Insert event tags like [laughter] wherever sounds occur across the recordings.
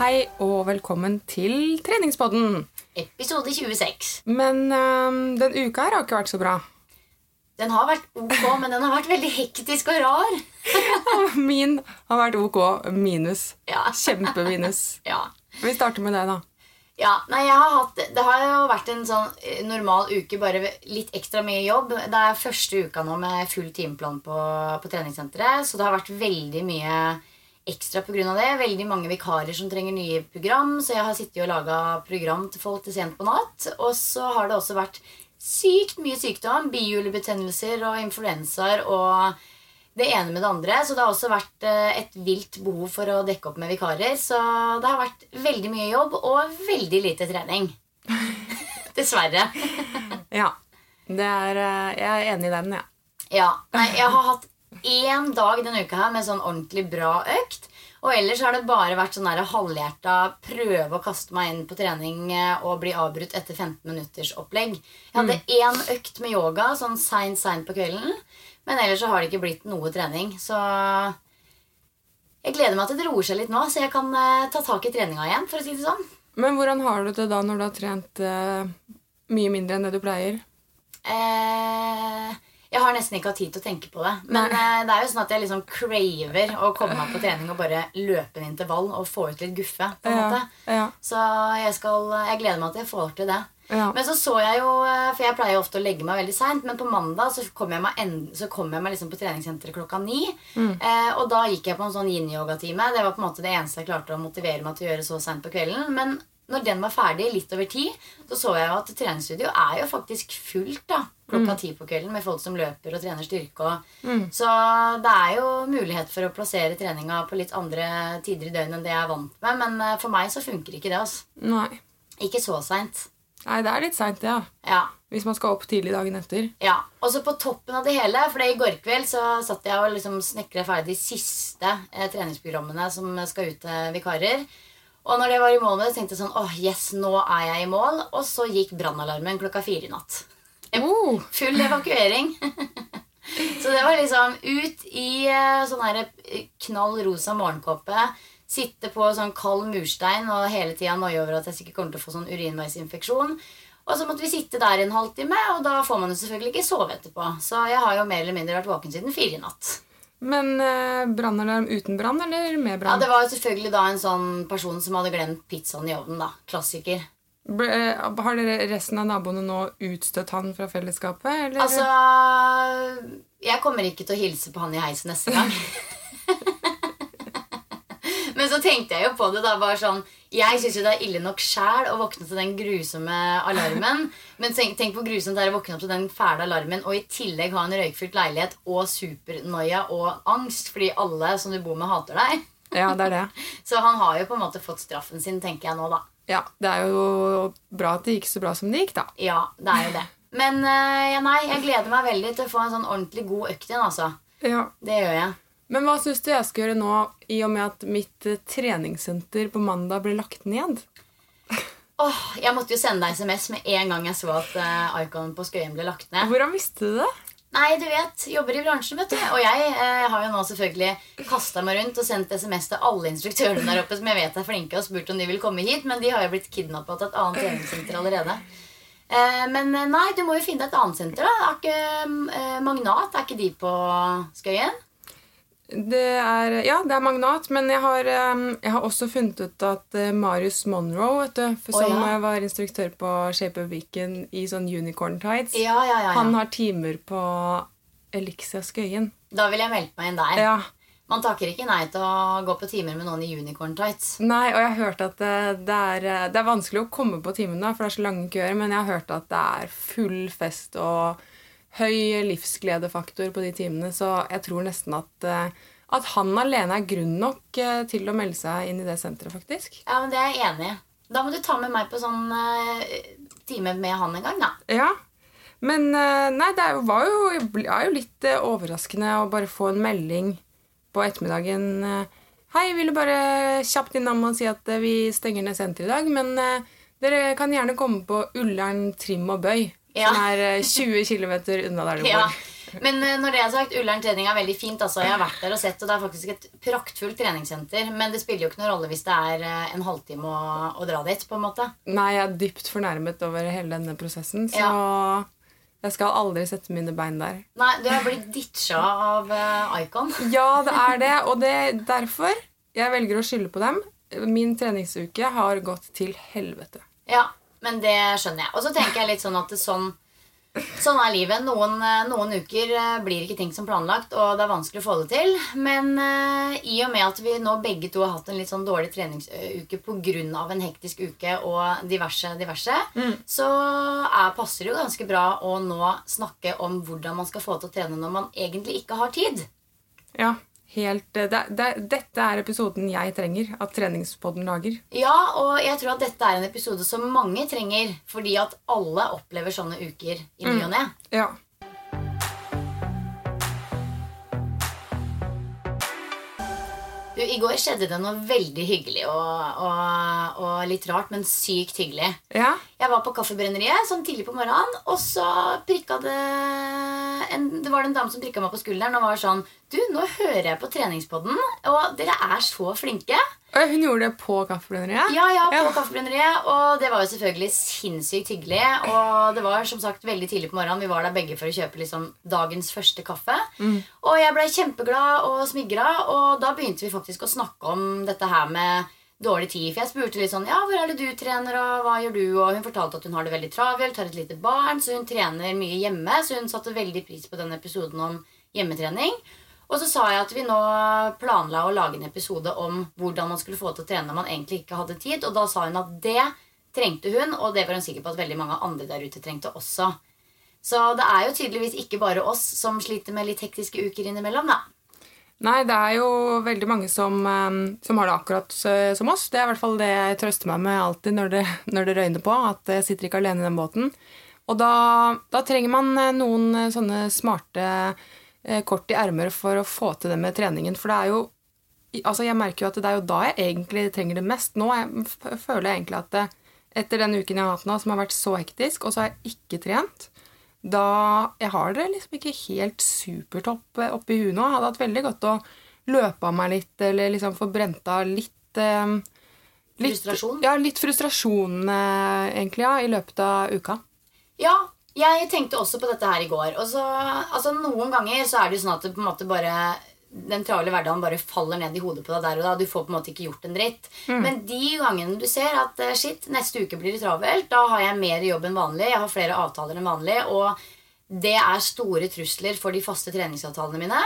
Hei og velkommen til treningspodden. Episode 26. Men um, den uka her har ikke vært så bra. Den har vært ok, men den har vært veldig hektisk og rar. [laughs] Min har vært ok minus. Ja. Kjempeminus. [laughs] Ja. Vi starter med deg, da. ja. Nei, har hatt Det har jo vært en sånn eh, normal uke, bare litt ekstra mye jobb. Det er første uka nå med full timeplan på, på treningssenteret, så det har vært veldig mye ekstra av det. Veldig mange vikarer som trenger nye program, så jeg har sittet og laga program til folk til sent på natt. Og så har det også vært sykt mye sykdom. Bihulebetennelser og influensaer og det ene med det andre. Så det har også vært eh, et vilt behov for å dekke opp med vikarer. Så det har vært veldig mye jobb og veldig lite trening. [laughs] Dessverre. [laughs] Ja. Det er, eh, jeg er enig i den, jeg. Ja. Ja. Nei, jeg har hatt én dag denne uka her med sånn ordentlig bra økt. Og ellers har det bare vært sånn halvhjerta prøve å kaste meg inn på trening eh, og bli avbrutt etter 15 minutters opplegg. Jeg hadde én økt med yoga sånn seint, seint på kvelden. Men ellers så har det ikke blitt noe trening. Så jeg gleder meg til det roer seg litt nå, så jeg kan eh, ta tak i treninga igjen. for å si det sånn. Men hvordan har du det da når du har trent eh, mye mindre enn det du pleier? Eh, jeg har nesten ikke hatt tid til å tenke på det. Men eh, det er jo sånn at jeg liksom craver å komme meg på trening og bare løpe en intervall og få ut litt guffe. på en måte. Så jeg, skal, jeg gleder meg til jeg får til det. Ja. Men så så jeg jo, eh, for jeg pleier jo ofte å legge meg veldig seint, men på mandag så kom jeg meg, en, så kom jeg meg liksom på treningssenteret klokka ni. Mm. Eh, og da gikk jeg på en sånn yin-yoga-time. Det var på en måte det eneste jeg klarte å motivere meg til å gjøre så seint på kvelden. Men når den var ferdig, litt over ti, så så jeg jo at treningsstudio er jo faktisk fullt da, klokka ti på kvelden med folk som løper og trener styrke. Og, Så det er jo mulighet for å plassere treninga på litt andre tider i døgnet enn det jeg er vant med. Men eh, for meg så funker ikke det. altså. Nei. Ikke så seint. Nei, det er litt seint, ja. Ja. Hvis man skal opp tidlig dagen etter. Ja, og så på toppen av det hele For i går kveld så satt jeg og liksom snekra ferdig de siste eh, treningsprogrammene som skal ut til vikarer. Og når det var i mål med det, tenkte jeg sånn åh, yes, nå er jeg i mål. Og så gikk brannalarmen klokka fire i natt. Oh, Full evakuering. [laughs] så det var liksom ut i eh, sånn her eh, knall rosa morgenkåpe. Sitte på sånn kald murstein og hele tida noie over at jeg sikkert kommer til å få sånn urinveisinfeksjon. Og så måtte vi sitte der en halvtime, og da får man jo selvfølgelig ikke sove etterpå. Så jeg har jo mer eller mindre vært våken siden fire i natt. Men eh, brannalarm uten brann eller med brann? Ja. Det var jo selvfølgelig da en sånn person som hadde glemt pizzaen i ovnen. da, Klassiker. Ble- eh, Har dere resten av naboene nå utstøtt han fra fellesskapet? Eller? Altså Jeg kommer ikke til å hilse på han i heisen neste gang. [laughs] Men så tenkte jeg jo på det da bare sånn Jeg syns jo det er ille nok sjæl å våkne til den grusomme alarmen. [laughs] Men tenk, tenk på grusomt det er å våkne opp til den fæle alarmen og i tillegg ha en røykfylt leilighet og supernoia og angst fordi alle som du bor med, hater deg. [laughs] Ja, det er det. [laughs] Så han har jo på en måte fått straffen sin, tenker jeg nå, da. Ja, Det er jo bra at det gikk så bra som det gikk, da. Ja, det er jo det. Men eh, ja, nei, jeg gleder meg veldig til å få en sånn ordentlig god økt igjen, altså. Ja. Det gjør jeg. Men hva syns du jeg skal gjøre nå, i og med at mitt eh, treningssenter på mandag blir lagt ned? Åh, Jeg måtte jo sende deg SMS med en gang jeg så at uh, Icon på Skøyen ble lagt ned. Hvordan visste du det? Nei, du vet, jobber i bransjen, vet du. Og jeg eh, har jo nå selvfølgelig kasta meg rundt og sendt SMS til alle instruktørene der oppe som jeg vet er flinke, og spurt om de vil komme hit, men de har jo blitt kidnappa til et annet treningssenter allerede. Eh, men eh, nei, du må jo finne deg et annet senter, da. Er ikke eh, Magnat, er ikke de på Skøyen? Det er, ja, det er Magnat, men jeg har, jeg har også funnet ut at uh, Marius Monroe, vet du, som ja. uh, var instruktør på Shape of Weekend i sånn Unicorn Tides, Ja, ja, han har timer på Elixia Skøyen. Da vil jeg melde meg inn der. Ja. Man takker ikke nei til å gå på timer med noen i unicorn tights. Nei, og jeg har hørt at det, det, er, det er vanskelig å komme på timen da, for det er så lange køer, men jeg har hørt at det er full fest og høy livsgledefaktor på de timene, så jeg tror nesten at, uh, at han alene er grunn nok uh, til å melde seg inn i det senteret, faktisk. Ja, men Det er jeg enig i. Da må du ta med meg på sånn eh, time med han en gang, da. Ja, men eh, nei, det er jo- var jo, er jo litt eh, overraskende å bare få en melding på ettermiddagen. eh, Hei, jeg ville bare kjapt innom og si at eh, vi stenger ned senteret i dag, men eh, dere kan gjerne komme på Ullern trim og bøy, Ja. som er eh, 20 km unna der du Ja. Men eh, når det er sagt, Ullern trening er veldig fint. Altså. Jeg har vært der og sett, og det er faktisk et praktfullt treningssenter. Men det spiller jo ikke noen rolle hvis det er eh, en halvtime å, å dra dit. på en måte. Nei, jeg er dypt fornærmet over hele denne prosessen, så jeg skal aldri sette mine bein der. Nei, Du har blitt ditcha av uh, Icon. [laughs] Ja, det er det, og det er derfor jeg velger å skylde på dem. Min treningsuke har gått til helvete. Ja, men det skjønner jeg. Og så tenker jeg litt sånn at sånn Sånn er livet. Noen, eh, noen uker eh, blir ikke ting som planlagt, og det er vanskelig å få det til. Men uh, i og med at vi nå begge to har hatt en litt sånn dårlig treningsuke pga. en hektisk uke og diverse, diverse, så er, passer det jo ganske bra å nå snakke om hvordan man skal få til å trene når man egentlig ikke har tid. Ja, helt eh, det, det, Dette er episoden jeg trenger at treningspodden lager. Ja, og jeg tror at dette er en episode som mange trenger, fordi at alle opplever sånne uker i ny og ne. Ja. Du, I går skjedde det noe veldig hyggelig og, og, og litt rart, men sykt hyggelig. ja. Jeg var på Kaffebrenneriet sånn tidlig på morgenen, og så prikka det en, Det var en dame som prikka meg på skulderen og var sånn Du, nå hører jeg på treningspodden, og dere er så flinke. Og hun gjorde det på Kaffebrenneriet? Ja, ja, på Ja. Kaffebrenneriet. Og det var jo selvfølgelig sinnssykt hyggelig. Og det var som sagt veldig tidlig på morgenen. Vi var der begge for å kjøpe liksom dagens første kaffe. Og jeg blei kjempeglad og smigra, og da begynte vi faktisk å snakke om dette her med dårlig tid. For jeg spurte litt sånn Ja, hvor er det du trener, og hva gjør du? Og hun fortalte at hun har det veldig travelt, har et lite barn, så hun trener mye hjemme. Så hun satte veldig pris på den episoden om hjemmetrening. Og så sa jeg at vi nå planla å lage en episode om hvordan man skulle få til å trene når man egentlig ikke hadde tid. Og da sa hun at det trengte hun, og det var hun sikker på at veldig mange andre der ute trengte også. Så det er jo tydeligvis ikke bare oss som sliter med litt hektiske uker innimellom, da. Nei, det er jo veldig mange som, eh, som har det akkurat eh, som oss. Det er i hvert fall det jeg trøster meg med alltid når det, [laughs] når det røyner på. At jeg sitter ikke alene i den båten. Og da, da trenger man eh, noen eh, sånne smarte kort i ermet for å få til det med treningen. For det er jo altså Jeg merker jo at det er jo da jeg egentlig trenger det mest. Nå jeg, føler jeg egentlig at det, etter den uken jeg har hatt nå, som har vært så hektisk, og så har jeg ikke trent da jeg har det liksom ikke helt supertopp eh, oppi huet nå. Jeg hadde hatt veldig godt å løpe av meg litt, eller liksom få brent av litt eh, litt- Frustrasjon? Ja, litt frustrasjon, eh, egentlig, ja, i løpet av uka. Ja, jeg tenkte også på dette her i går. Og så, altså Noen ganger så er det jo sånn at det på en måte bare den travle hverdagen bare faller ned i hodet på deg der og da. Du får på en måte ikke gjort en dritt. Men de gangene du ser at eh, shit, neste uke blir det travelt, da har jeg mer jobb enn vanlig, jeg har flere avtaler enn vanlig, og det er store trusler for de faste treningsavtalene mine.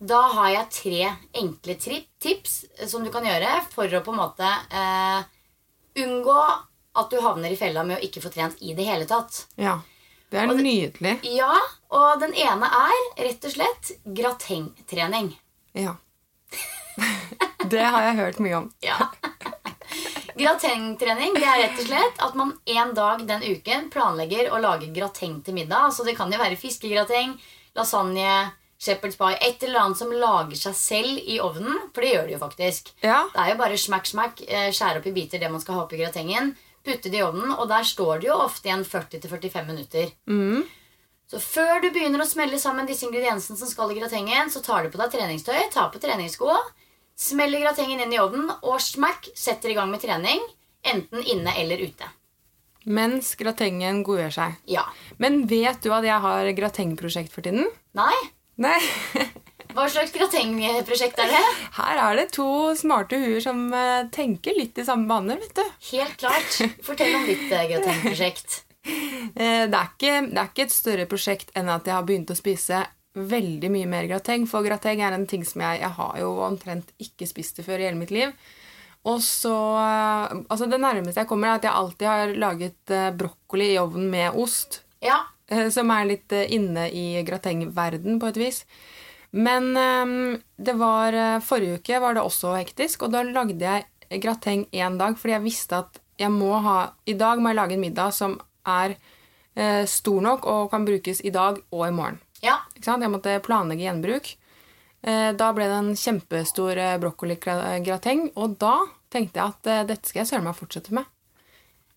Da har jeg tre enkle tips som du kan gjøre for å på en måte eh, unngå at du havner i fella med å ikke få trent i det hele tatt. Ja. Det er Og det- nydelig. Ja, og den ene er rett og slett gratengtrening. Ja. [laughs] det har jeg hørt mye om. Ja. Gratengtrening det er rett og slett at man en dag den uken planlegger å lage grateng til middag. Så Det kan jo være fiskegrateng, lasagne, shepherd's pie, et eller annet som lager seg selv i ovnen. For det gjør det jo faktisk. Ja. Det er jo bare smack, smack, eh, skjære opp i biter det man skal ha oppi gratengen. Putte det i ovnen, og der står det jo ofte igjen 40-45 minutter. Mm. Så før du begynner å smelle sammen disse ingrediensene som skal i gratengen, så tar du på deg treningstøy, tar på treningssko, smeller gratengen inn i ovnen, og smack, setter i gang med trening. Enten inne eller ute. Mens gratengen godgjør seg. Ja. Men vet du at jeg har gratengprosjekt for tiden? Nei? Nei. [laughs] Hva slags gratengprosjekt er det? Her er det to smarte huer som eh, tenker litt i samme bane. vet du. Helt klart. Fortell om ditt eh, gratengprosjekt. Eh, Det er, ikke, det er ikke et større prosjekt enn at jeg har begynt å spise veldig mye mer grateng. For grateng er en ting som jeg, jeg har jo omtrent ikke spist det før i hele mitt liv. Og så Altså, det nærmeste jeg kommer, er at jeg alltid har laget brokkoli i ovnen med ost. Ja. Som er litt inne i gratengverden på et vis. Men eh, det var eh, Forrige uke var det også hektisk, og da lagde jeg grateng én dag fordi jeg visste at jeg må ha I dag må jeg lage en middag som er eh, stor nok og kan brukes i dag og i morgen. Ja. Ikke sant? Jeg måtte planlegge gjenbruk. Eh, Da ble det en kjempestor eh, brokkoligrateng, og da tenkte jeg at eh, dette skal jeg søren meg fortsette med.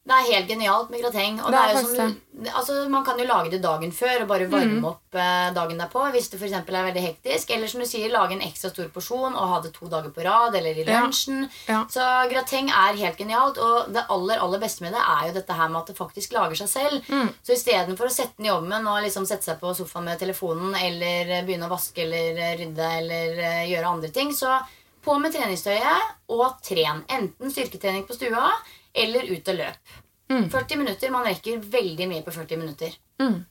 Det er helt genialt med grateng. Og Det er jo som, altså, man kan jo lage det dagen før og bare varme Mm. opp eh, dagen derpå hvis det for er veldig hektisk. Eller som du sier, lage en ekstra stor porsjon og ha det to dager på rad eller i lunsjen. Ja. Så grateng er helt genialt. Og det aller aller beste med det er jo dette her med at det faktisk lager seg selv. Mm. Så istedenfor å sette den i ovnen og liksom sette seg på sofaen med telefonen eller begynne å vaske eller rydde eller eh, gjøre andre ting, så på med treningstøyet og tren. Enten styrketrening på stua eller ut og løp. 40 minutter. Man rekker veldig mye på 40 minutter. Mm.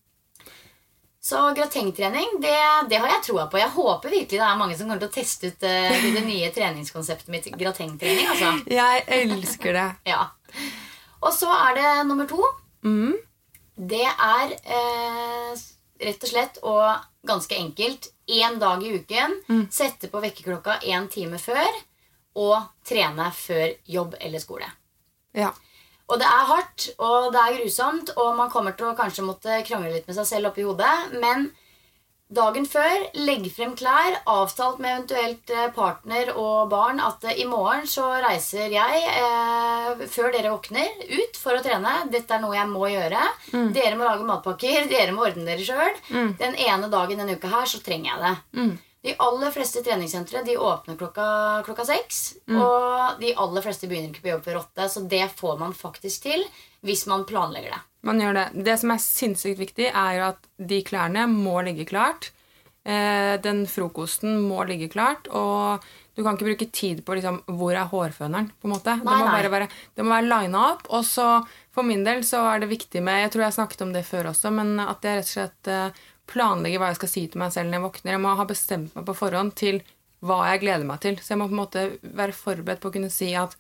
Så gratengtrening, det, det har jeg troa på. Jeg håper virkelig det er mange som kommer til å teste ut uh, det nye treningskonseptet mitt, gratengtrening. Altså. [laughs] Jeg elsker det. Ja. Og så er det nummer to. Mm. Det er eh, rett og slett og ganske enkelt én dag i uken sette på vekkerklokka én time før og trene før jobb eller skole. Ja. Og det er hardt, og det er grusomt, og man kommer til å kanskje måtte krangle litt med seg selv oppi hodet, men dagen før, legg frem klær, avtalt med eventuelt eh, partner og barn at eh, i morgen så reiser jeg, eh, før dere våkner, ut for å trene. Dette er noe jeg må gjøre. Dere må lage matpakker, [laughs] dere må ordne dere sjøl. Den ene dagen denne uka her så trenger jeg det. De aller fleste treningssentre de åpner klokka, klokka seks. Og de aller fleste begynner ikke på jobb før åtte, så det får man faktisk til hvis man planlegger det. Man gjør det. Det som er sinnssykt viktig, er jo at de klærne må ligge klart. Eh, den frokosten må ligge klart, og du kan ikke bruke tid på liksom, hvor er hårføneren. på en måte. Nei, det må bare være, det må være lina opp. Og så for min del så er det viktig med Jeg tror jeg snakket om det før også, men at jeg rett og slett eh, planlegger hva jeg skal si til meg selv når jeg våkner. Jeg må ha bestemt meg på forhånd til hva jeg gleder meg til. Så jeg må på en måte være forberedt på å kunne si at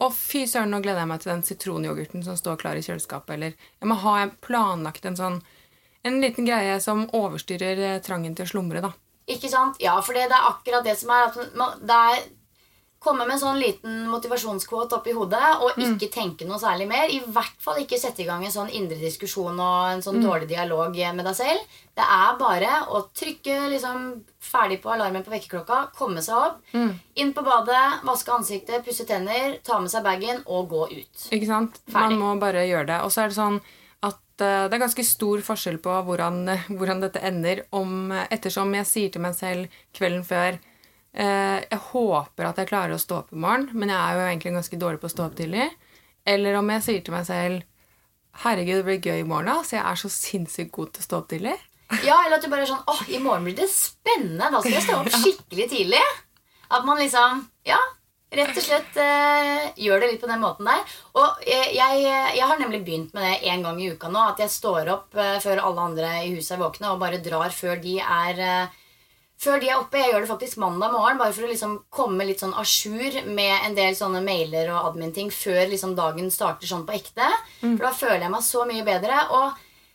å, fy søren, nå gleder jeg meg til den sitronyoghurten som står klar i kjøleskapet. Eller jeg må ha planlagt en sånn en liten greie som overstyrer eh, trangen til å slumre, da. Ikke sant? Ja, for det er akkurat det som er at man, det er Komme med en sånn liten motivasjonskvote oppi hodet og ikke tenke noe særlig mer. I hvert fall ikke sette i gang en sånn indre diskusjon og en sånn dårlig dialog med deg selv. Det er bare å trykke liksom ferdig på alarmen på vekkerklokka, komme seg opp, inn på badet, vaske ansiktet, pusse tenner, ta med seg bagen og gå ut. Ikke sant? Ferdig. Man må bare gjøre det. Og så er det sånn at eh, det er ganske stor forskjell på hvordan, [laughs] hvordan dette ender om ettersom jeg sier til meg selv kvelden før eh, Jeg håper at jeg klarer å stå opp i morgen, men jeg er jo egentlig ganske dårlig på å stå opp tidlig. Eller om jeg sier til meg selv Herregud, det blir gøy i morgen, da, så jeg er så sinnssykt god til å stå opp tidlig. Ja, eller at du bare er sånn åh, i morgen blir det spennende. Da skal jeg stå opp skikkelig tidlig. At man liksom Ja, rett og slett eh, gjør det litt på den måten der. Og eh, jeg, jeg har nemlig begynt med det en gang i uka nå. At jeg står opp eh, før alle andre i huset er våkne, og bare drar før de er eh, før de er oppe. Jeg gjør det faktisk mandag morgen, bare for å liksom komme litt sånn à jour med en del sånne mailer og admin-ting før liksom dagen starter sånn på ekte. For da føler jeg meg så mye bedre. Og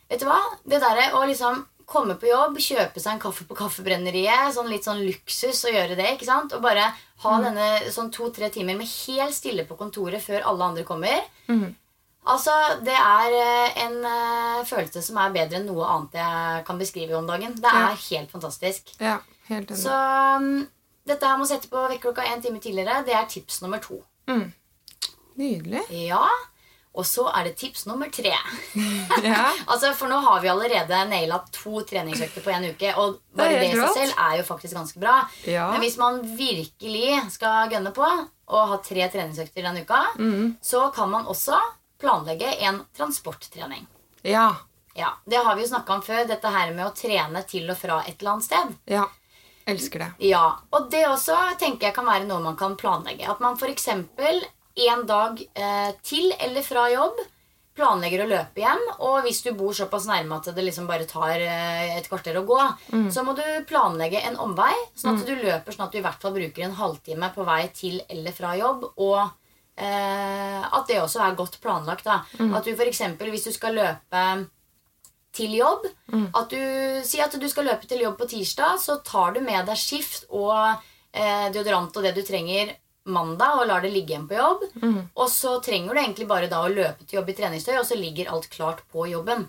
vet du hva? Det derre å liksom komme på jobb, kjøpe seg en kaffe på kaffebrenneriet, sånn litt sånn luksus å gjøre det, ikke sant? Og bare ha denne sånn to-tre timer med helt stille på kontoret før alle andre kommer. Altså, det er eh, en eh, følelse som er bedre enn noe annet jeg kan beskrive om dagen. Det er Ja. helt fantastisk. Ja, helt enig. Så um, dette her med å sette på vekkerklokka en time tidligere, det er tips nummer to. Nydelig. Ja. Og så er det tips nummer tre. [laughs] [laughs] Ja. altså, For nå har vi allerede naila to treningsøkter på en uke. Og bare Det det, i seg selv er jo faktisk ganske bra. Ja. Men hvis man virkelig skal gønne på og ha tre treningsøkter den uka, Mm. så kan man også planlegge en transporttrening. Ja. Ja, Det har vi jo snakka om før, dette her med å trene til og fra et eller annet sted. Ja. Elsker det. Ja, Og det også tenker jeg kan være noe man kan planlegge. At man f.eks. en dag eh, til eller fra jobb planlegger å løpe hjem. Og hvis du bor såpass nærme at det liksom bare tar eh, et kvarter å gå, så må du planlegge en omvei, sånn at du løper sånn at du i hvert fall bruker en halvtime på vei til eller fra jobb. Og eh, at det også er godt planlagt. da. At du f.eks. hvis du skal løpe til jobb. At du sier at du skal løpe til jobb på tirsdag, så tar du med deg skift og eh, deodorant og det du trenger mandag, og lar det ligge igjen på jobb. Og så trenger du egentlig bare da å løpe til jobb i treningstøy, og så ligger alt klart på jobben.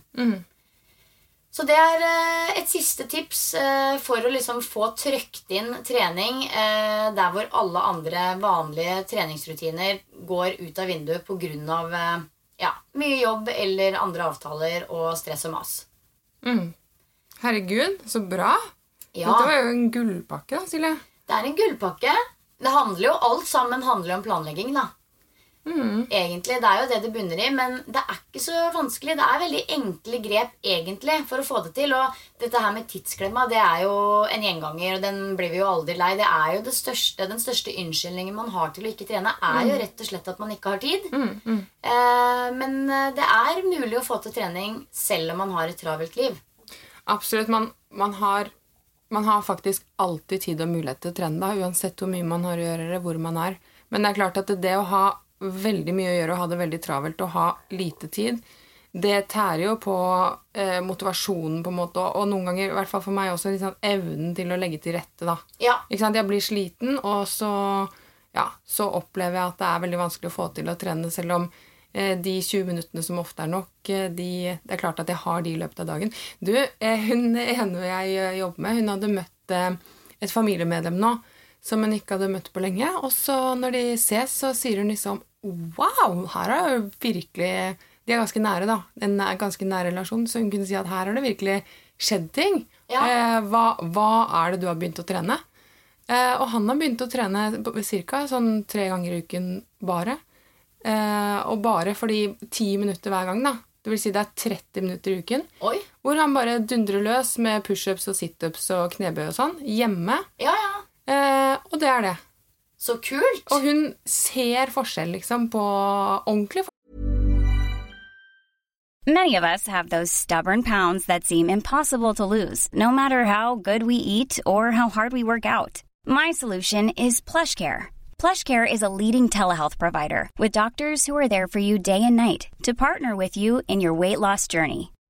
Så det er eh, et siste tips eh, for å liksom få trøkt inn trening eh, der hvor alle andre vanlige treningsrutiner går ut av vinduet pga. Ja, mye jobb eller andre avtaler og stress og mas. Herregud, så bra. Ja. Dette var jo en gullpakke, da, Silje. Det er en gullpakke. Det handler jo Alt sammen handler om planlegging, da. Egentlig, Det er jo det det bunner i, men det er ikke så vanskelig. Det er veldig enkle grep egentlig for å få det til. Og dette her med tidsklemma det er jo en gjenganger, og den blir vi jo aldri lei. Det er jo det største, Den største unnskyldningen man har til å ikke trene, er jo rett og slett at man ikke har tid. Eh, men eh, det er mulig å få til trening selv om man har et travelt liv. Absolutt. Man, man, har, man har faktisk alltid tid og mulighet til å trene, da, uansett hvor mye man har å gjøre, eller hvor man er. Men det er klart at det å ha veldig mye å gjøre og ha det veldig travelt og ha lite tid, det tærer jo på eh, motivasjonen, på en måte, og, og noen ganger, i hvert fall for meg også, liksom, evnen til å legge til rette. da. Ja, Ikke sant? Jeg blir sliten, og så, ja, så opplever jeg at det er veldig vanskelig å få til å trene, selv om eh, de 20 minuttene som ofte er nok, eh, de, det er klart at jeg har de i løpet av dagen. Du, eh, hun ene jeg jobber med, hun hadde møtt et familiemedlem nå som hun ikke hadde møtt på lenge, og så når de ses, så sier hun liksom Wow, her er jo virkelig De er ganske nære, da. En ganske nær relasjon, så hun kunne si at her har det virkelig skjedd ting. Ja. Eh, hva, hva er det du har begynt å trene? Eh, og han har begynt å trene ca. sånn tre ganger i uken bare. Eh, og bare fordi ti minutter hver gang, da. Det vil si det er 30 minutter i uken. oi. Hvor han bare dundrer løs med pushups og situps og knebøy og sånn. Hjemme. Ja, ja. Eh, og det er det. Så kult. Og hun ser forskjell, liksom, på ordentlig Many of us have those stubborn pounds that seem impossible to lose, no matter how good we eat or how hard we work out. My solution is PlushCare. PlushCare is a leading telehealth provider with doctors who are there for you day and night to partner with you in your weight loss journey.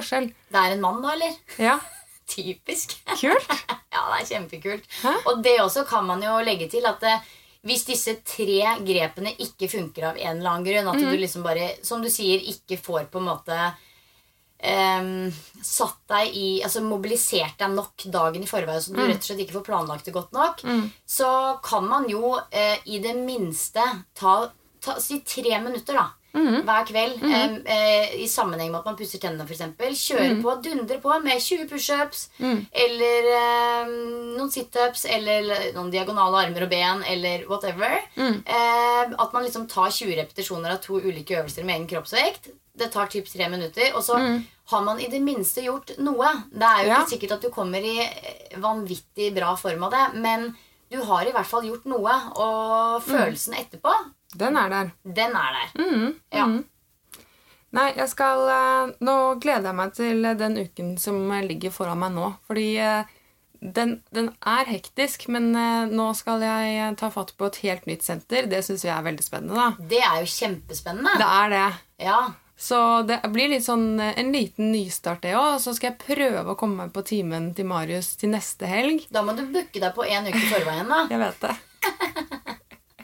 Forskjell. Det er en mann, da, eller? Ja, [laughs] Typisk. kult. [laughs] ja, det er kjempekult. Hæ? Og det også kan man jo legge til at det, hvis disse tre grepene ikke funker av en eller annen grunn, at du liksom bare, som du sier, ikke får på en måte um, satt deg i Altså mobilisert deg nok dagen i forveien, så du rett og slett ikke får planlagt det godt nok, så kan man jo uh, i det minste ta, ta Si tre minutter, da. Hver kveld. Mm. eh, I sammenheng med at man pusser tennene, f.eks. Kjøre på, dundre på med 20 pushups. Eller eh, noen situps. Eller noen diagonale armer og ben. Eller whatever. Eh, at man liksom tar 20 repetisjoner av to ulike øvelser med egen kroppsvekt. Det tar typ tre minutter. Og så har man i det minste gjort noe. Det er jo Ja. ikke sikkert at du kommer i eh, vanvittig bra form av det, men du har i hvert fall gjort noe. Og følelsen etterpå, Den er der. den er der. Ja. Nei, jeg skal eh, Nå gleder jeg meg til den uken som eh, ligger foran meg nå. Fordi eh, den, den er hektisk, men eh, nå skal jeg eh, ta fatt på et helt nytt senter. Det syns jeg er veldig spennende. da. Det er jo kjempespennende. Det er det. Ja. Så det blir litt sånn eh, en liten nystart, det òg. Så skal jeg prøve å komme meg på timen til Marius til neste helg. Da må du booke deg på en uke i forveien. da. Jeg vet det. [laughs]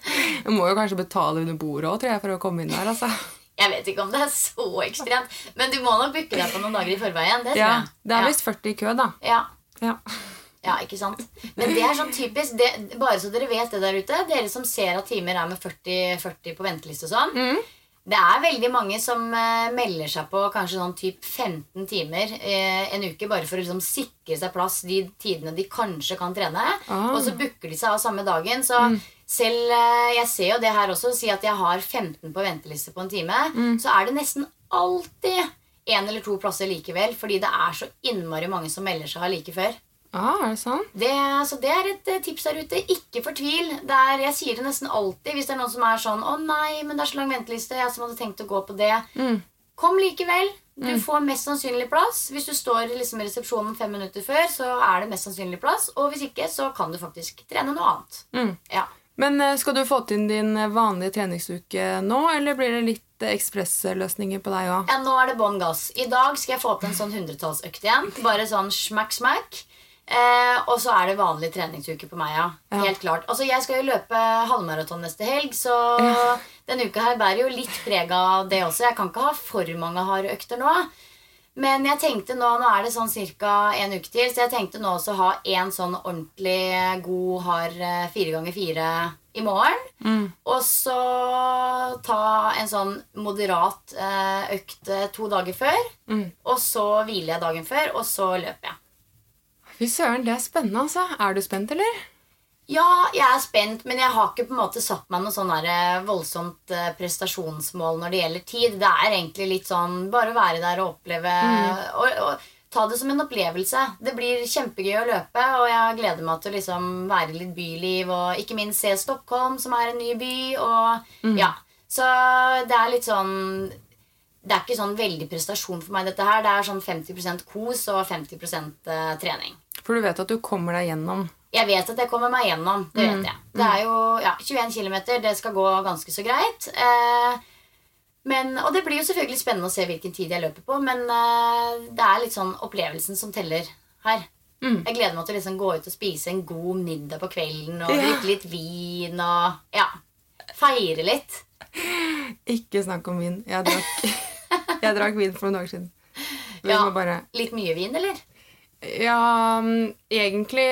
Jeg må jo kanskje betale under bordet òg, tror jeg, for å komme inn der. altså. Jeg vet ikke om det er så ekstremt, men du må nok booke deg på noen dager i forveien. Det Ja. Det er visst 40 i kø, da. Ja. Ja. ja, ikke sant? Men det er sånn typisk, det, bare så dere vet det der ute, dere som ser at timer er med 40, 40 på venteliste og sånn, det er veldig mange som uh, melder seg på kanskje sånn typ 15 timer uh, en uke, bare for å liksom sikre seg plass de tidene de kanskje kan trene. Ah. Og så booker de seg av samme dagen. Så selv eh, Jeg ser jo det her også. Si at jeg har 15 på venteliste på en time. Så er det nesten alltid en eller to plasser likevel, fordi det er så innmari mange som melder seg like før. Ah, er det sånn? Det, så det er et eh, tips der ute. Ikke fortvil. Er, jeg sier det nesten alltid hvis det er noen som er sånn 'Å nei, men det er så lang venteliste. Jeg som hadde tenkt å gå på det.' Kom likevel. Du får mest sannsynlig plass. Hvis du står liksom i resepsjonen fem minutter før, så er det mest sannsynlig plass. Og hvis ikke, så kan du faktisk trene noe annet. Ja. Men eh, skal du få til din eh, vanlige treningsuke nå, eller blir det litt eh, ekspressløsninger på deg òg? Ja, nå er det bånn gass. I dag skal jeg få til en sånn hundretallsøkt igjen. Bare sånn smakk, smakk. Eh, og så er det vanlig treningsuke på meg, ja. Ja. Helt klart. Altså, Jeg skal jo løpe halvmaraton neste helg, så denne uka her bærer jo litt preg av det også. Jeg kan ikke ha for mange harde økter nå. Men jeg tenkte nå, nå er det sånn ca. en uke til, så jeg tenkte nå også ha en sånn ordentlig god, hard eh, fire ganger fire i morgen. Og så ta en sånn moderat eh, økt eh, to dager før. Og så hviler jeg dagen før, og så løper jeg. Fy søren, det er spennende, altså. Er du spent, eller? Ja, jeg er spent, men jeg har ikke på en måte satt meg noe sånn der, eh, voldsomt eh, prestasjonsmål når det gjelder tid. Det er egentlig litt sånn bare å være der og oppleve og, og ta det som en opplevelse. Det blir kjempegøy å løpe, og jeg gleder meg til å liksom være litt byliv og ikke minst se Stockholm, som er en ny by. Og ja, Så det er litt sånn Det er ikke sånn veldig prestasjon for meg, dette her. Det er sånn 50% kos og 50 eh, trening. For du vet at du kommer deg gjennom. Jeg vet at jeg kommer meg gjennom. Det vet jeg. Det er jo ja, 21 km. Det skal gå ganske så greit. Eh, men, og det blir jo selvfølgelig spennende å se hvilken tid jeg løper på, men eh, det er litt sånn opplevelsen som teller her. Jeg gleder meg til å liksom gå ut og spise en god middag på kvelden og Ja. drikke litt vin og ja, feire litt. Ikke snakk om vin. Jeg drakk, [laughs] jeg drakk vin for noen dager siden. Ja. bare Litt mye vin, eller? Ja, mm, egentlig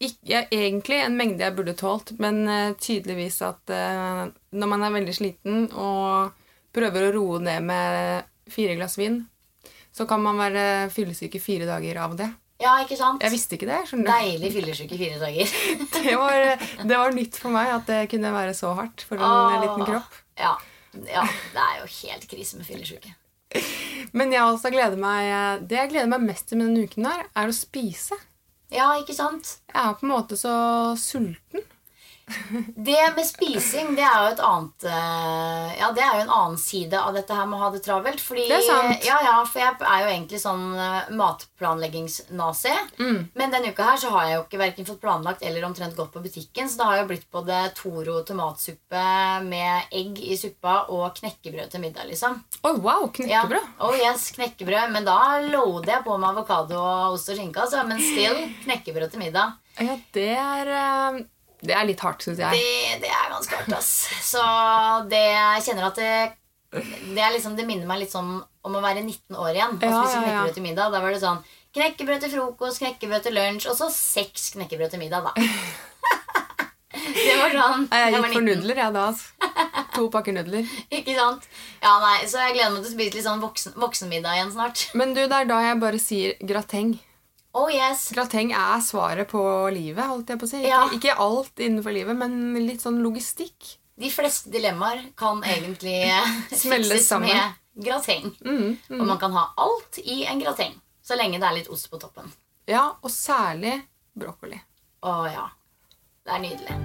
ikke, Egentlig en mengde jeg burde tålt, men eh, tydeligvis at eh, når man er veldig sliten og prøver å roe ned med fire glass vin, så kan man være fyllesyk i fire dager av det. Ja, ikke sant? Jeg visste ikke det. skjønner du. Deilig fyllesyke i fire dager. [laughs] Det var, det var nytt for meg at det kunne være så hardt for en Åh. liten kropp. Ja, ja, det er jo helt krise med fyllesyke. Men jeg også gleder meg, det jeg gleder meg mest til med denne uken, her, er å spise. Ja, ikke sant? Jeg er på en måte så sulten. Det med spising, det er jo et annet eh, Ja, det er jo en annen side av dette her med å ha det travelt. Fordi, Det er sant. Ja, ja, for jeg er jo egentlig sånn eh, matplanleggingsnazi. Mm. Men denne uka her så har jeg jo ikke verken fått planlagt eller omtrent gått på butikken. Så det har jo blitt både Toro tomatsuppe med egg i suppa og knekkebrød til middag, liksom. Oh, wow! Ja. Knekkebrød. Oh yes, knekkebrød. Men da loader jeg på med avokado og ost og skinke. Altså. Men still [gasps] knekkebrød til middag. Ja, det er eh, Det er litt hardt, syns jeg. Det, det er ganske hardt, ass. Så det jeg kjenner at det, det, er liksom, det minner meg litt sånn om å være 19 år igjen. Og spise ja, knekkebrød til middag. Da var det sånn knekkebrød til frokost, knekkebrød til lunsj, og så seks knekkebrød til middag, da. [laughs] det var sånn Jeg gikk for nudler, jeg da. Altså. To pakker nudler. [laughs] Ikke sant? Ja, nei, Så jeg gleder meg til å spise litt sånn voksen, voksenmiddag igjen snart. Men du, det er da jeg bare sier grateng. Oh yes. Grateng er svaret på livet, holdt jeg på å si. Ikke, Ja. ikke alt innenfor livet, men litt sånn logistikk. De fleste dilemmaer kan egentlig [laughs] fikses sammen. med grateng. Og man kan ha alt i en grateng. Så lenge det er litt ost på toppen. Ja, og særlig brokkoli. Å ja. Det er nydelig.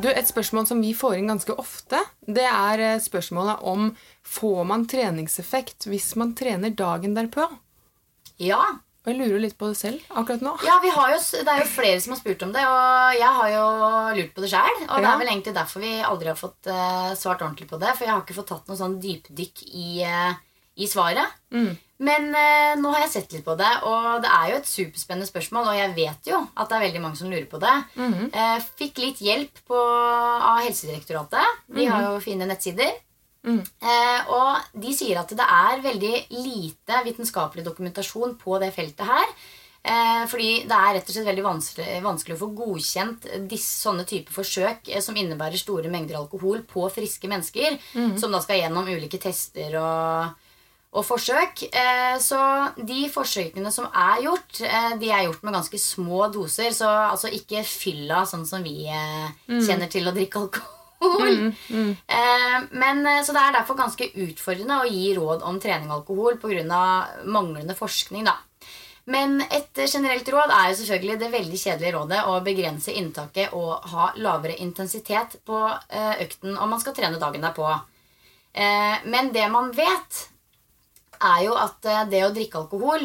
Du, Et spørsmål som vi får inn ganske ofte, det er eh, spørsmålet om får man treningseffekt hvis man trener dagen derpå. Ja. Og jeg lurer litt på det selv akkurat nå. ja vi har jo, det er jo flere som har spurt om det, og jeg har jo lurt på det sjøl. Og det er vel egentlig derfor vi aldri har fått uh, svart ordentlig på det. For jeg har ikke fått tatt noe sånn dypdykk i, uh, i svaret. Men uh, nå har jeg sett litt på det, og det er jo et superspennende spørsmål. Og jeg vet jo at det er veldig mange som lurer på det. Eh, fikk litt hjelp på, av Helsedirektoratet. De har jo fine nettsider. Eh, og de sier at det er veldig lite vitenskapelig dokumentasjon på det feltet her. Eh, fordi det er rett og slett veldig vanskelig, vanskelig å få godkjent disse, sånne typer forsøk eh, som innebærer store mengder alkohol på friske mennesker, som da skal gjennom ulike tester og, og forsøk. Eh, så de forsøkene som er gjort, eh, de er gjort med ganske små doser. Så altså ikke fylla sånn som vi eh, kjenner til å drikke alkohol. Eh, men, eh, så det er derfor ganske utfordrende å gi råd om trening og alkohol pga. manglende forskning. da. Men et generelt råd er jo selvfølgelig det veldig kjedelige rådet å begrense inntaket og ha lavere intensitet på eh, økten om man skal trene dagen derpå. Eh, men det man vet, er jo at det å drikke alkohol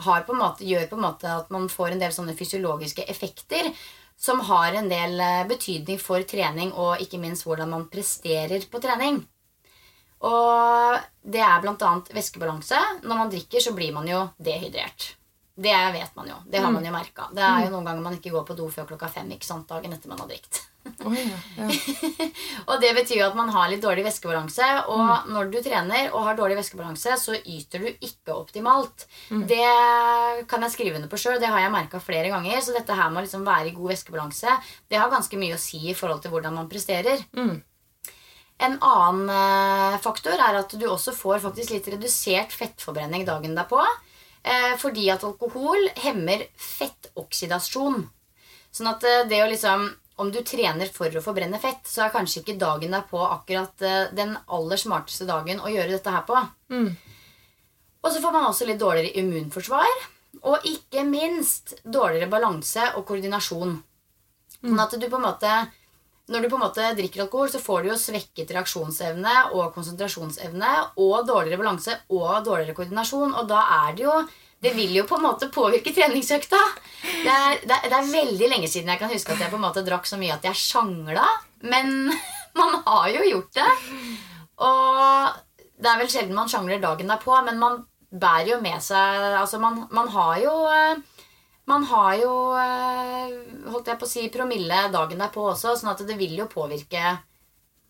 har på måte, gjør på en måte at man får en del sånne fysiologiske effekter som har en del eh, betydning for trening og ikke minst hvordan man presterer på trening. Og det er bl.a. væskebalanse. Når man drikker, så blir man jo dehydrert. Det vet man jo. Det har man jo merka. Det er jo noen ganger man ikke går på do før klokka fem ikke sant, dagen etter man har drikt. Oi, ja, ja. [laughs] Og det betyr jo at man har litt dårlig væskebalanse. Og når du trener og har dårlig væskebalanse, så yter du ikke optimalt. Det kan jeg skrive under på sjøl. Det har jeg merka flere ganger. Så dette her med å liksom være i god væskebalanse, det har ganske mye å si i forhold til hvordan man presterer. En annen eh, faktor er at du også får faktisk litt redusert fettforbrenning dagen derpå. Eh, fordi at alkohol hemmer fettoksidasjon. Sånn at eh, det å liksom Om du trener for å forbrenne fett, så er kanskje ikke dagen derpå akkurat eh, den aller smarteste dagen å gjøre dette her på. Og så får man også litt dårligere immunforsvar. Og ikke minst dårligere balanse og koordinasjon. Sånn at du på en måte når du på en måte drikker alkohol, så får du jo svekket reaksjonsevne og konsentrasjonsevne og dårligere balanse og dårligere koordinasjon. Og da er det jo Det vil jo på en måte påvirke treningsøkta. Det er, det, det er veldig lenge siden jeg kan huske at jeg på en måte drakk så mye at jeg sjangla. Men [laughs] man har jo gjort det. Og det er vel sjelden man sjangler dagen derpå, men man bærer jo med seg Altså, man, man har jo eh, man har jo eh, holdt jeg på å si, promille dagen derpå også, sånn at det vil jo påvirke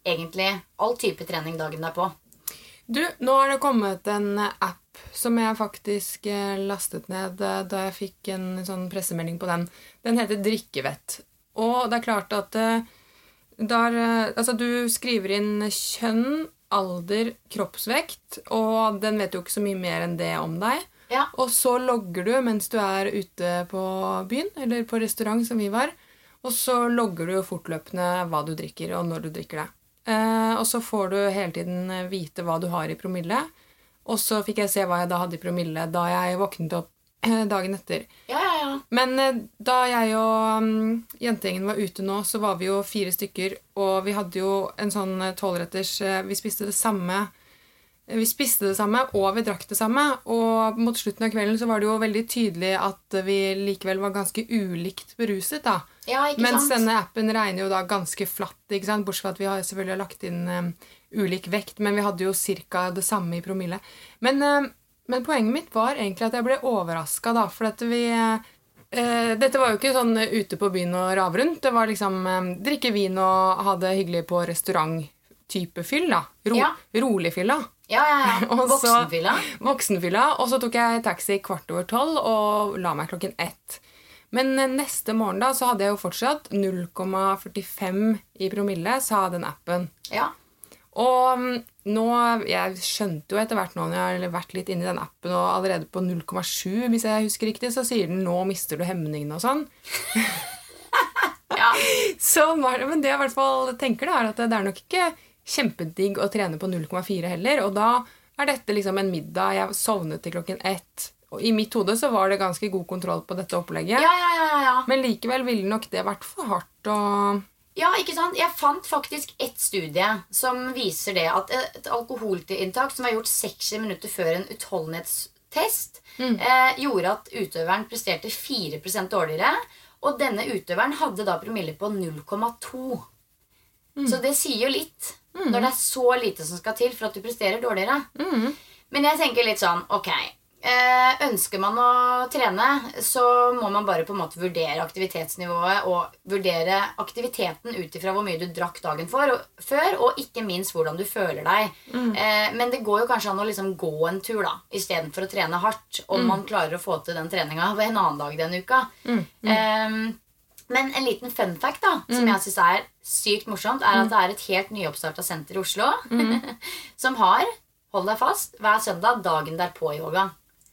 egentlig all type trening dagen derpå. Du, nå har det kommet en app som jeg faktisk eh, lastet ned eh, da jeg fikk en sånn pressemelding på den. Den heter Drikkevett. Og det er klart at eh, der, altså du skriver inn kjønn, alder, kroppsvekt, og den vet jo ikke så mye mer enn det om deg. Ja. Og så logger du mens du er ute på byen, eller på restaurant som vi var. Og så logger du fortløpende hva du drikker, og når du drikker det. Eh, og så får du hele tiden vite hva du har i promille. Og så fikk jeg se hva jeg da hadde i promille da jeg våknet opp [clears throat] dagen etter. Ja, ja, ja. Men eh, da jeg og um, jentegjengen var ute nå, så var vi jo fire stykker, og vi hadde jo en sånn eh, tolvretters eh, Vi spiste det samme vi spiste det samme, og vi drakk det samme. Og mot slutten av kvelden så var det jo veldig tydelig at vi likevel var ganske ulikt beruset. da. Ja, Mens sant? denne appen regner jo da ganske flatt, ikke sant? bortsett fra at vi har selvfølgelig lagt inn um, ulik vekt, men vi hadde jo ca. det samme i promille. Men, eh, Men poenget mitt var egentlig at jeg ble overraska, da. For at vi uh, Dette var jo ikke sånn ute på byen og rave rundt. Det var liksom um, drikke vin og ha det hyggelig på restaurant-type fyll, da. Ro, Ja. Rolig fylla. Ja, ja, ja. [laughs] Voksenfylla. Voksenfylla. Og så tok jeg taxi kvart over tolv og la meg klokken ett. Men eh, neste morgen da, så hadde jeg jo fortsatt 0,45 i promille, sa den appen. Ja. Og mm, nå, Jeg skjønte jo etter hvert nå når jeg har vært litt inni den appen, og allerede på 0,7, hvis jeg husker riktig, så sier den 'nå mister du hemningene' og sånn. [laughs] ja. Så. Men det jeg i hvert fall tenker, da, er at det er nok ikke kjempedigg å trene på 0,4 heller. Og da er dette liksom en middag. Jeg sovnet til klokken ett. I mitt hode så var det ganske god kontroll på dette opplegget. Ja, ja, ja, ja. Men likevel ville nok det vært for hardt å Ja, ikke sant? Jeg fant faktisk ett studie som viser det at et alkoholinntak som var gjort 60 minutter før en utholdenhetstest, eh, gjorde at utøveren presterte 4% dårligere. Og denne utøveren hadde da promille på 0,2. Så det sier jo litt. Når det er så lite som skal til for at du presterer dårligere. Men jeg tenker litt sånn Ok, eh, ønsker man å trene, så må man bare på en måte vurdere aktivitetsnivået og vurdere aktiviteten ut ifra hvor mye du drakk dagen for, og, før, og ikke minst hvordan du føler deg. Eh, men det går jo kanskje an å liksom gå en tur da istedenfor å trene hardt. Om man klarer å få til den treninga en annen dag den uka. Eh, men en liten fun fact da, som jeg synes er sykt morsomt, er at det er et helt nyoppstarta senter i Oslo [laughs] som har, hold deg fast, hver søndag dagen derpå-yoga.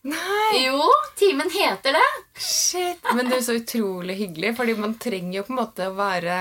Nei! Jo, timen heter det. Shit! Men det er så utrolig hyggelig, fordi man trenger jo på en måte å være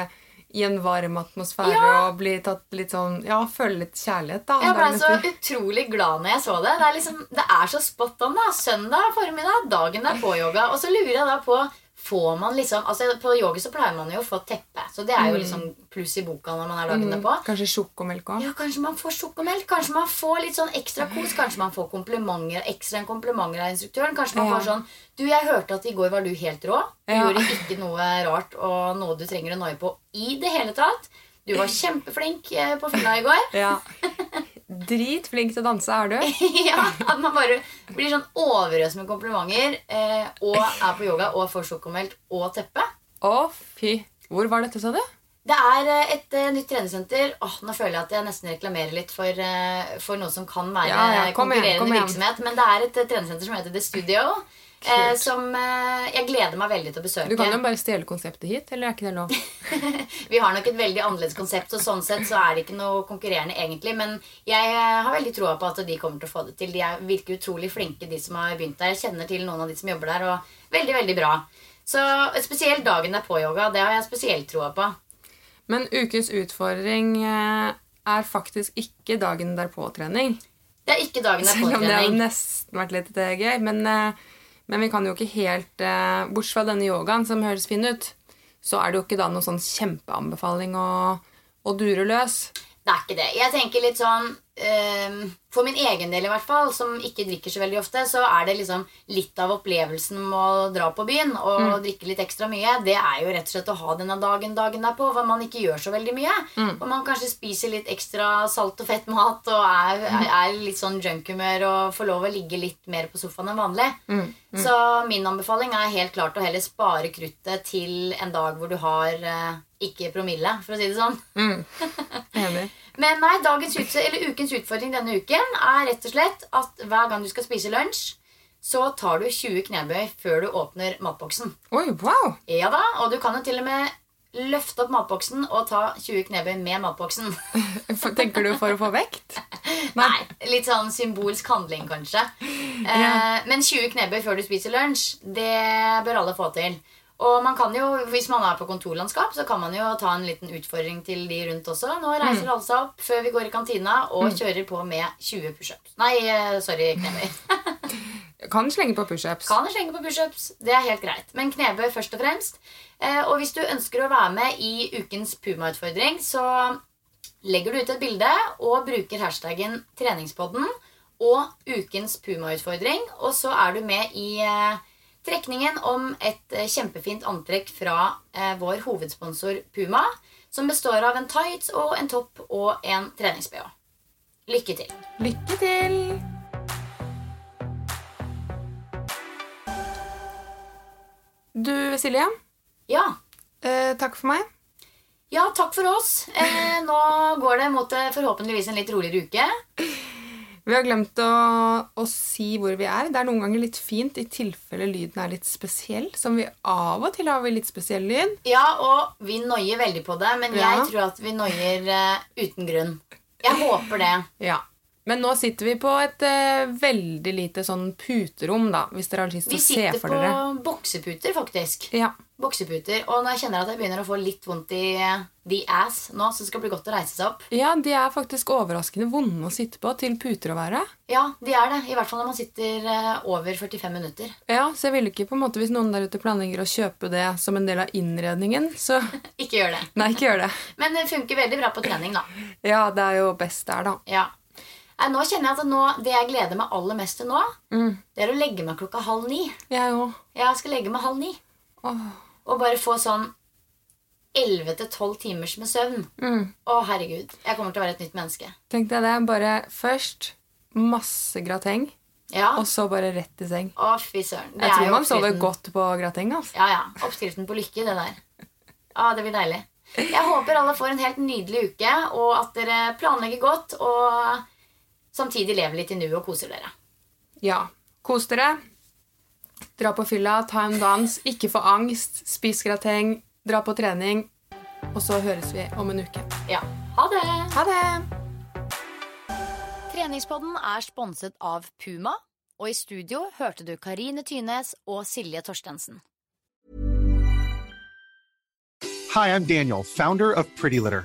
i en varm atmosfære Ja. og bli tatt litt sånn Ja, føle litt kjærlighet, da. Jeg ble så utrolig glad når jeg så det. Det er, liksom, det er så spot on. da Søndag formiddag, dagen derpå-yoga. Og så lurer jeg da på Får man liksom altså På yoga så pleier man jo å få teppe. Så det er jo liksom pluss i boka når man er dagene på. Kanskje sjokomelk òg. Ja, Kanskje man får sjokomelk, kanskje man får litt sånn ekstra kos. Kanskje man får komplimenter, ekstra komplimenter av instruktøren. Kanskje man Ja. får sånn Du, jeg hørte at i går var du helt rå. Du Ja. gjorde ikke noe rart og noe du trenger å noie på i det hele tatt. Du var [laughs] kjempeflink eh, på fylla i går. Ja. [laughs] Dritflink til å danse er du. [laughs] ja, At man bare blir sånn overøst med komplimenter eh, og er på yoga og får sjokomelk og teppe. Å, fy. Hvor var dette, sa du? Det er eh, et uh, nytt treningssenter. Oh, nå føler jeg at jeg nesten reklamerer litt for, uh, for noe som kan være Ja, ja, konkurrerende igjen. virksomhet. Men det er et uh, treningssenter som heter The Studio. Eh, som eh, jeg gleder meg veldig til å besøke. Du kan jo bare stjele konseptet hit, eller er ikke det lov? [laughs] Vi har nok et veldig annerledes konsept, så sånn sett så er det ikke noe konkurrerende egentlig. Men jeg eh, har veldig troa på at de kommer til å få det til. De er, virker utrolig flinke, de som har begynt der. Jeg kjenner til noen av de som jobber der, og veldig, veldig bra. Så spesielt dagen derpå-yoga, det har jeg spesielt troa på. Men ukens utfordring eh, er faktisk ikke dagen derpå-trening. Det er ikke dagen Selv om det har nesten vært litt eh, gøy. Men, men vi kan jo ikke helt eh, Bortsett fra denne yogaen, som høres fin ut, så er det jo ikke da noen sånn kjempeanbefaling å, å dure løs. Det er ikke det. Jeg tenker litt sånn For min egen del, i hvert fall, som ikke drikker så veldig ofte, så er det liksom litt av opplevelsen med å dra på byen og drikke litt ekstra mye. Det er jo rett og slett å ha denne dagen dagen derpå, hvor man ikke gjør så veldig mye. Og man kanskje spiser litt ekstra salt og fett mat og er, er, er litt sånn junkhumør og får lov å ligge litt mer på sofaen enn vanlig. Så min anbefaling er helt klart å heller spare kruttet til en dag hvor du har eh, ikke promille, for å si det sånn. Enig. [laughs] Men nei, dagens ut, eller ukens utfordring denne uken er rett og slett at hver gang du skal spise lunsj, så tar du 20 knebøy før du åpner matboksen. Oi, wow! Ja da, og du kan jo til og med løfte opp matboksen og ta 20 knebøy med matboksen. [laughs] Tenker du for å få vekt? [laughs] Nei, litt sånn symbolsk handling, kanskje. ja. men 20 knebøy før du spiser lunsj, det bør alle få til. Og man kan jo, hvis man er på kontorlandskap, så kan man jo ta en liten utfordring til de rundt også. Nå reiser alle seg opp før vi går i kantina og kjører på med 20 pushups. Nei, eh, sorry, knebøy. [laughs] Kan slenge på pushups. Kan slenge på pushups. Det er helt greit. Men knebøy først og fremst. Eh, og hvis du ønsker å være med i ukens Puma-utfordring, så legger du ut et bilde og bruker hashtaggen treningspodden og ukens Puma-utfordring. Og så er du med i eh, Trekningen om et eh, kjempefint antrekk fra eh, vår hovedsponsor Puma, som består av en tights og en topp og en trenings-BH. Lykke til. Lykke til! Du, Silje? Ja? Eh, takk for meg. Ja, takk for oss. Eh, nå går det mot eh, forhåpentligvis en litt roligere uke. Vi har glemt å, å si hvor vi er. Det er noen ganger litt fint i tilfelle lyden er litt spesiell. Som vi av og til har vi litt spesiell lyd. Ja, og vi noier veldig på det, men Ja. jeg tror at vi noier uh, uten grunn. Jeg håper det. Ja. Men nå sitter vi på et uh, veldig lite sånn puterom, da, hvis dere har lyst til å se for dere. Vi sitter på bokseputer, faktisk. Ja. Bokseputer. Og når jeg kjenner at jeg begynner å få litt vondt i eh, the ass nå, så skal det bli godt å reise seg opp. ja, de er faktisk overraskende vonde å sitte på til puter å være. Ja, de er det. I hvert fall når man sitter eh, over 45 minutter. Ja, Så jeg ville ikke på en måte, hvis noen der ute planlegger å kjøpe det som en del av innredningen, så [laughs] Ikke gjør det. [laughs] Nei, ikke gjør det. Men det funker veldig bra på trening, da. Ja, det er jo best der, da. Ja. Nei, nå kjenner jeg at nå, Det jeg gleder meg aller mest til nå, det er å legge meg klokka halv ni. Jeg òg. Jeg skal legge meg halv ni. Og bare få sånn 11-12 timers med søvn. Å, herregud. Jeg kommer til å være et nytt menneske. Tenk deg det. Bare først masse grateng, Ja. og så bare rett i seng. Å, fy søren. Det Jeg tror man sover godt på grateng. altså. Ja, ja. Oppskriften på lykke, det der. Ja, det blir deilig. Jeg håper alle får en helt nydelig uke, og at dere planlegger godt og samtidig lever litt i nuet og koser dere. Ja. Kos dere. Dra på fylla, ta en dans, ikke få angst, spis grateng, dra på trening. Og så høres vi om en uke. Ja. Ha det! Ha det! Treningspodden er sponset av Puma, og i studio hørte du Karine Tynes og Silje Torstensen. Hi, I'm Daniel, founder of Pretty Litter.